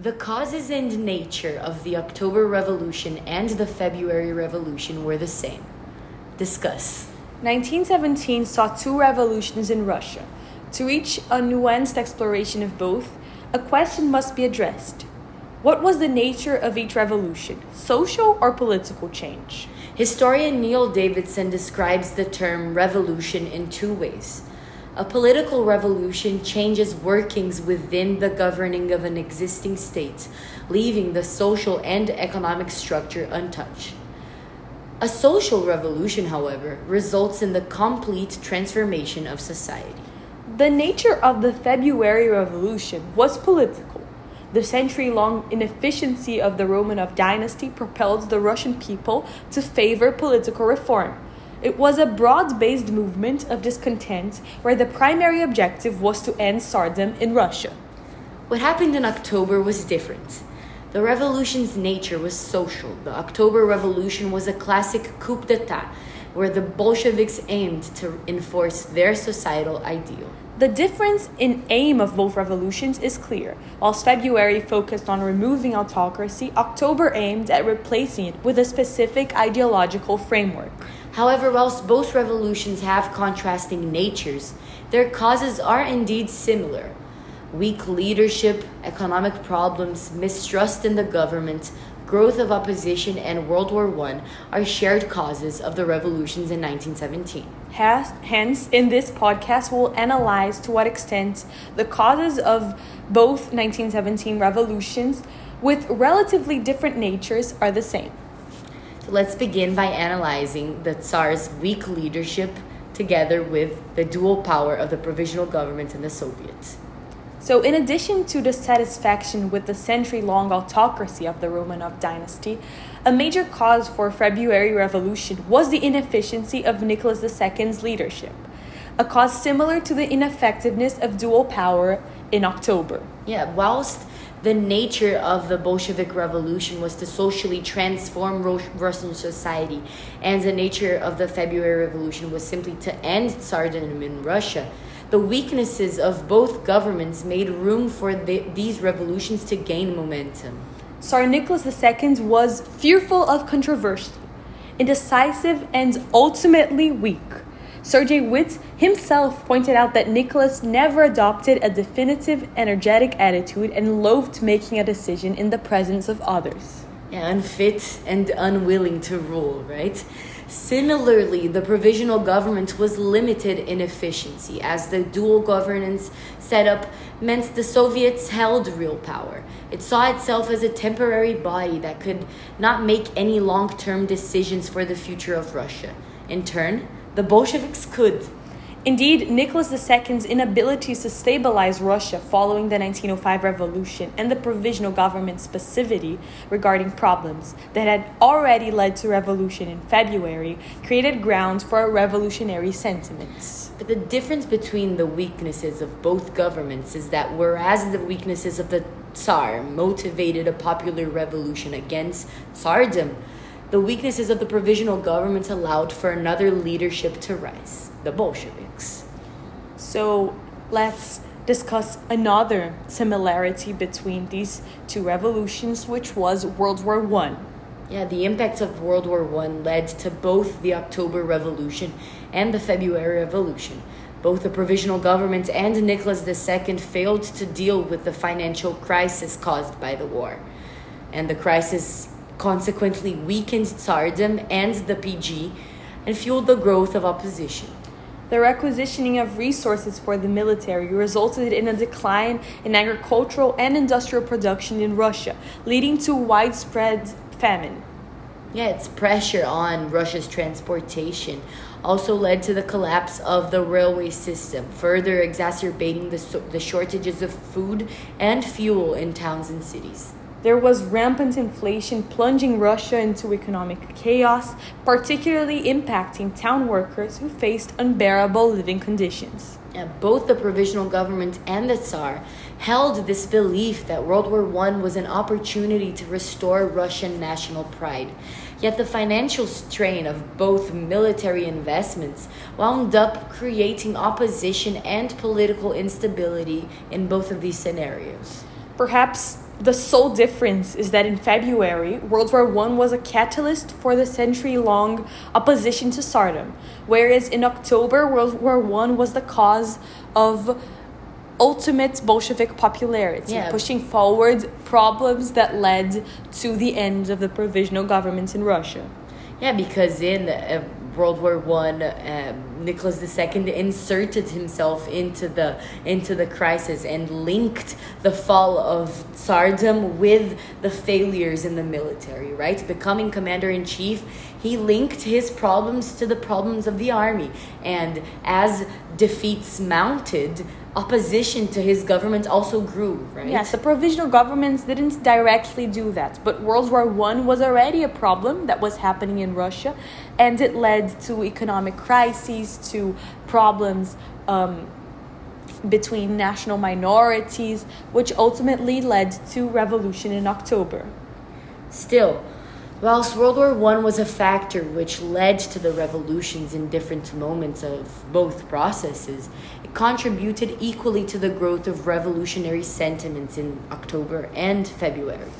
The causes and nature of the October Revolution and the February Revolution were the same. Discuss. 1917 saw two revolutions in Russia. To reach a nuanced exploration of both, a question must be addressed. What was the nature of each revolution, social or political change? Historian Neil Davidson describes the term revolution in two ways. A political revolution changes workings within the governing of an existing state, leaving the social and economic structure untouched. A social revolution, however, results in the complete transformation of society. The nature of the February Revolution was political. The century long inefficiency of the Romanov dynasty propelled the Russian people to favor political reform. It was a broad based movement of discontent where the primary objective was to end Tsardom in Russia. What happened in October was different. The revolution's nature was social. The October Revolution was a classic coup d'etat where the Bolsheviks aimed to enforce their societal ideal. The difference in aim of both revolutions is clear. Whilst February focused on removing autocracy, October aimed at replacing it with a specific ideological framework. However, whilst both revolutions have contrasting natures, their causes are indeed similar. Weak leadership, economic problems, mistrust in the government, growth of opposition, and World War I are shared causes of the revolutions in 1917. Hence, in this podcast, we'll analyze to what extent the causes of both 1917 revolutions with relatively different natures are the same. Let's begin by analyzing the Tsar's weak leadership together with the dual power of the provisional government and the Soviets. So, in addition to dissatisfaction with the century long autocracy of the Romanov dynasty, a major cause for February Revolution was the inefficiency of Nicholas II's leadership, a cause similar to the ineffectiveness of dual power in October. Yeah, whilst the nature of the Bolshevik Revolution was to socially transform Russian society, and the nature of the February Revolution was simply to end Tsardom in Russia the weaknesses of both governments made room for the, these revolutions to gain momentum. Tsar Nicholas II was fearful of controversy, indecisive, and ultimately weak. Sergei Witte himself pointed out that Nicholas never adopted a definitive, energetic attitude and loathed making a decision in the presence of others. Yeah, unfit and unwilling to rule, right? Similarly, the provisional government was limited in efficiency, as the dual governance setup meant the Soviets held real power. It saw itself as a temporary body that could not make any long term decisions for the future of Russia. In turn, the Bolsheviks could. Indeed, Nicholas II's inability to stabilize Russia following the 1905 revolution and the provisional government's passivity regarding problems that had already led to revolution in February created grounds for revolutionary sentiments. But the difference between the weaknesses of both governments is that whereas the weaknesses of the Tsar motivated a popular revolution against Tsardom, the weaknesses of the provisional government allowed for another leadership to rise the Bolsheviks. So let's discuss another similarity between these two revolutions, which was World War One. Yeah, the impact of World War One led to both the October Revolution and the February Revolution. Both the provisional government and Nicholas II failed to deal with the financial crisis caused by the war. And the crisis consequently weakened Tsardom and the PG and fueled the growth of opposition. The requisitioning of resources for the military resulted in a decline in agricultural and industrial production in Russia, leading to widespread famine. Yeah, its pressure on Russia's transportation also led to the collapse of the railway system, further exacerbating the, the shortages of food and fuel in towns and cities. There was rampant inflation plunging Russia into economic chaos, particularly impacting town workers who faced unbearable living conditions. Yeah, both the provisional government and the Tsar held this belief that World War I was an opportunity to restore Russian national pride. Yet the financial strain of both military investments wound up creating opposition and political instability in both of these scenarios. Perhaps the sole difference is that in February, World War I was a catalyst for the century long opposition to Tsardom, whereas in October, World War I was the cause of ultimate Bolshevik popularity, Yeah. pushing forward problems that led to the end of the provisional government in Russia. Yeah, because in uh, World War One, um, Nicholas II inserted himself into the into the crisis and linked the fall of Tsardom with the failures in the military. Right, becoming commander in chief, he linked his problems to the problems of the army, and as defeats mounted, opposition to his government also grew. Right. Yes, the provisional governments didn't directly do that, but World War One was already a problem that was happening in Russia, and it led to economic crises, to problems um, between national minorities, which ultimately led to revolution in October. Still, whilst World War One was a factor which led to the revolutions in different moments of both processes, it contributed equally to the growth of revolutionary sentiments in October and February.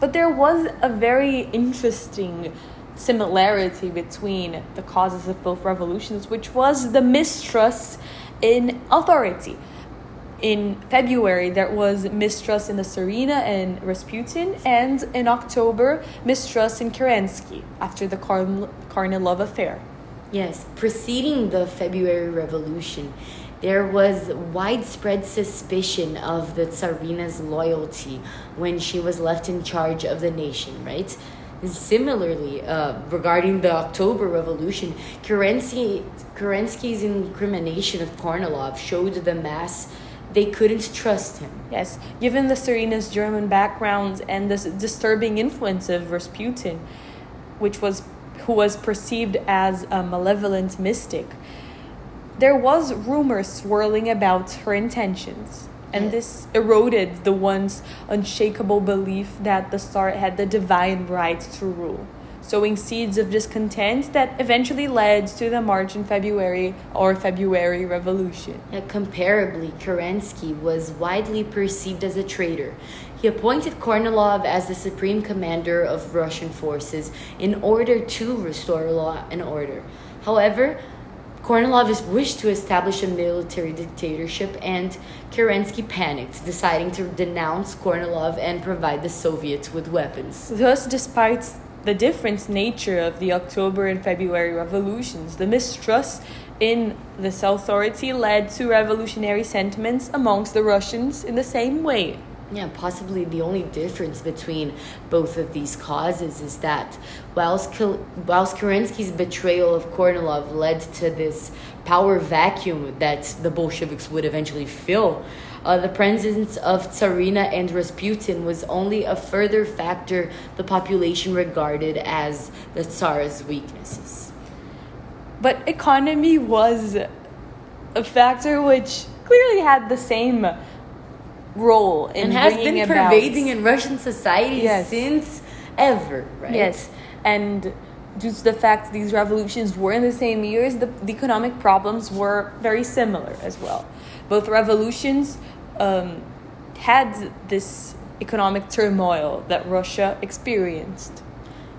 But there was a very interesting similarity between the causes of both revolutions, which was the mistrust in authority. In February, there was mistrust in the Tsarina and Rasputin, and in October, mistrust in Kerensky after the Karn- Kornilov affair. Yes, preceding the February Revolution, there was widespread suspicion of the Tsarina's loyalty when she was left in charge of the nation, right? Similarly, uh, regarding the October Revolution, Kerensky, Kerensky's incrimination of Kornilov showed the mass they couldn't trust him. Yes, given the Tsarina's German background and the disturbing influence of Rasputin, which was who was perceived as a malevolent mystic, there was rumors swirling about her intentions. And this eroded the once unshakable belief that the Tsar had the divine right to rule, sowing seeds of discontent that eventually led to the March in February or February Revolution. Yeah, comparably, Kerensky was widely perceived as a traitor. He appointed Kornilov as the supreme commander of Russian forces in order to restore law and order. However, Kornilov is- wished to establish a military dictatorship, and Kerensky panicked, deciding to denounce Kornilov and provide the Soviets with weapons. Thus, despite the different nature of the October and February revolutions, the mistrust in this authority led to revolutionary sentiments amongst the Russians in the same way. Yeah, possibly the only difference between both of these causes is that whilst, whilst Kerensky's betrayal of Kornilov led to this power vacuum that the Bolsheviks would eventually fill, uh, the presence of Tsarina and Rasputin was only a further factor the population regarded as the Tsar's weaknesses. But economy was a factor which clearly had the same role in And has been about- pervading in Russian society Yes. since ever, right? Yes, and due to the fact these revolutions were in the same years, the, the economic problems were very similar as well. Both revolutions um, had this economic turmoil that Russia experienced.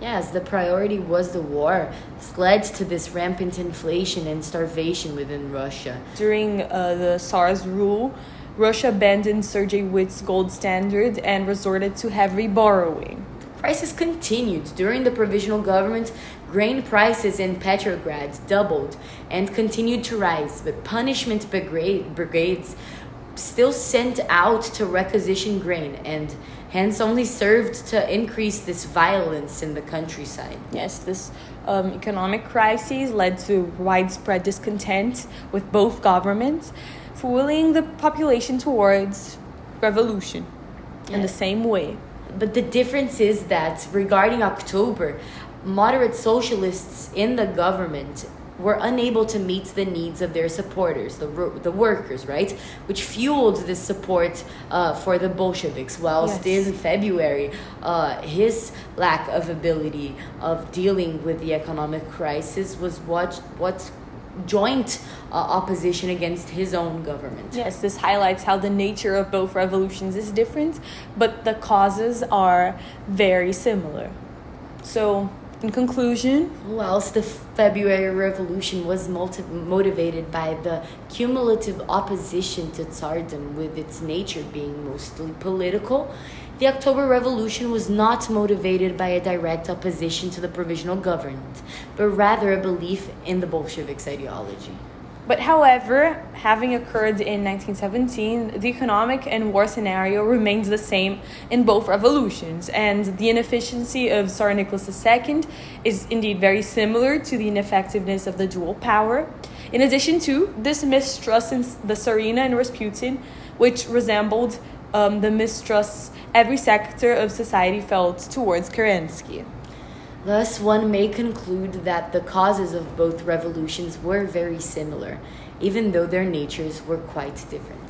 Yes, the priority was the war. This led to this rampant inflation and starvation within Russia. During uh, the Tsar's rule, Russia abandoned Sergei Witte's gold standard and resorted to heavy borrowing. Crisis continued. During the provisional government, grain prices in Petrograd doubled and continued to rise, but punishment brigades still sent out to requisition grain and hence only served to increase this violence in the countryside. Yes, this um, economic crisis led to widespread discontent with both governments, fueling the population towards revolution in the same way. But the difference is that regarding October, moderate socialists in the government were unable to meet the needs of their supporters, the, the workers, right? Which fueled this support uh, for the Bolsheviks. Whilst Yes. in February, uh, his lack of ability of dealing with the economic crisis was what what joint Uh, opposition against his own government. Yes, this highlights how the nature of both revolutions is different, but the causes are very similar. So, in conclusion, whilst the February Revolution was multi- motivated by the cumulative opposition to Tsardom, with its nature being mostly political, the October Revolution was not motivated by a direct opposition to the provisional government, but rather a belief in the Bolsheviks' ideology. But however, having occurred in 1917, the economic and war scenario remains the same in both revolutions, and the inefficiency of Tsar Nicholas II is indeed very similar to the ineffectiveness of the dual power. In addition to this mistrust in the Tsarina and Rasputin, which resembled um, the mistrust every sector of society felt towards Kerensky. Thus, one may conclude that the causes of both revolutions were very similar, even though their natures were quite different.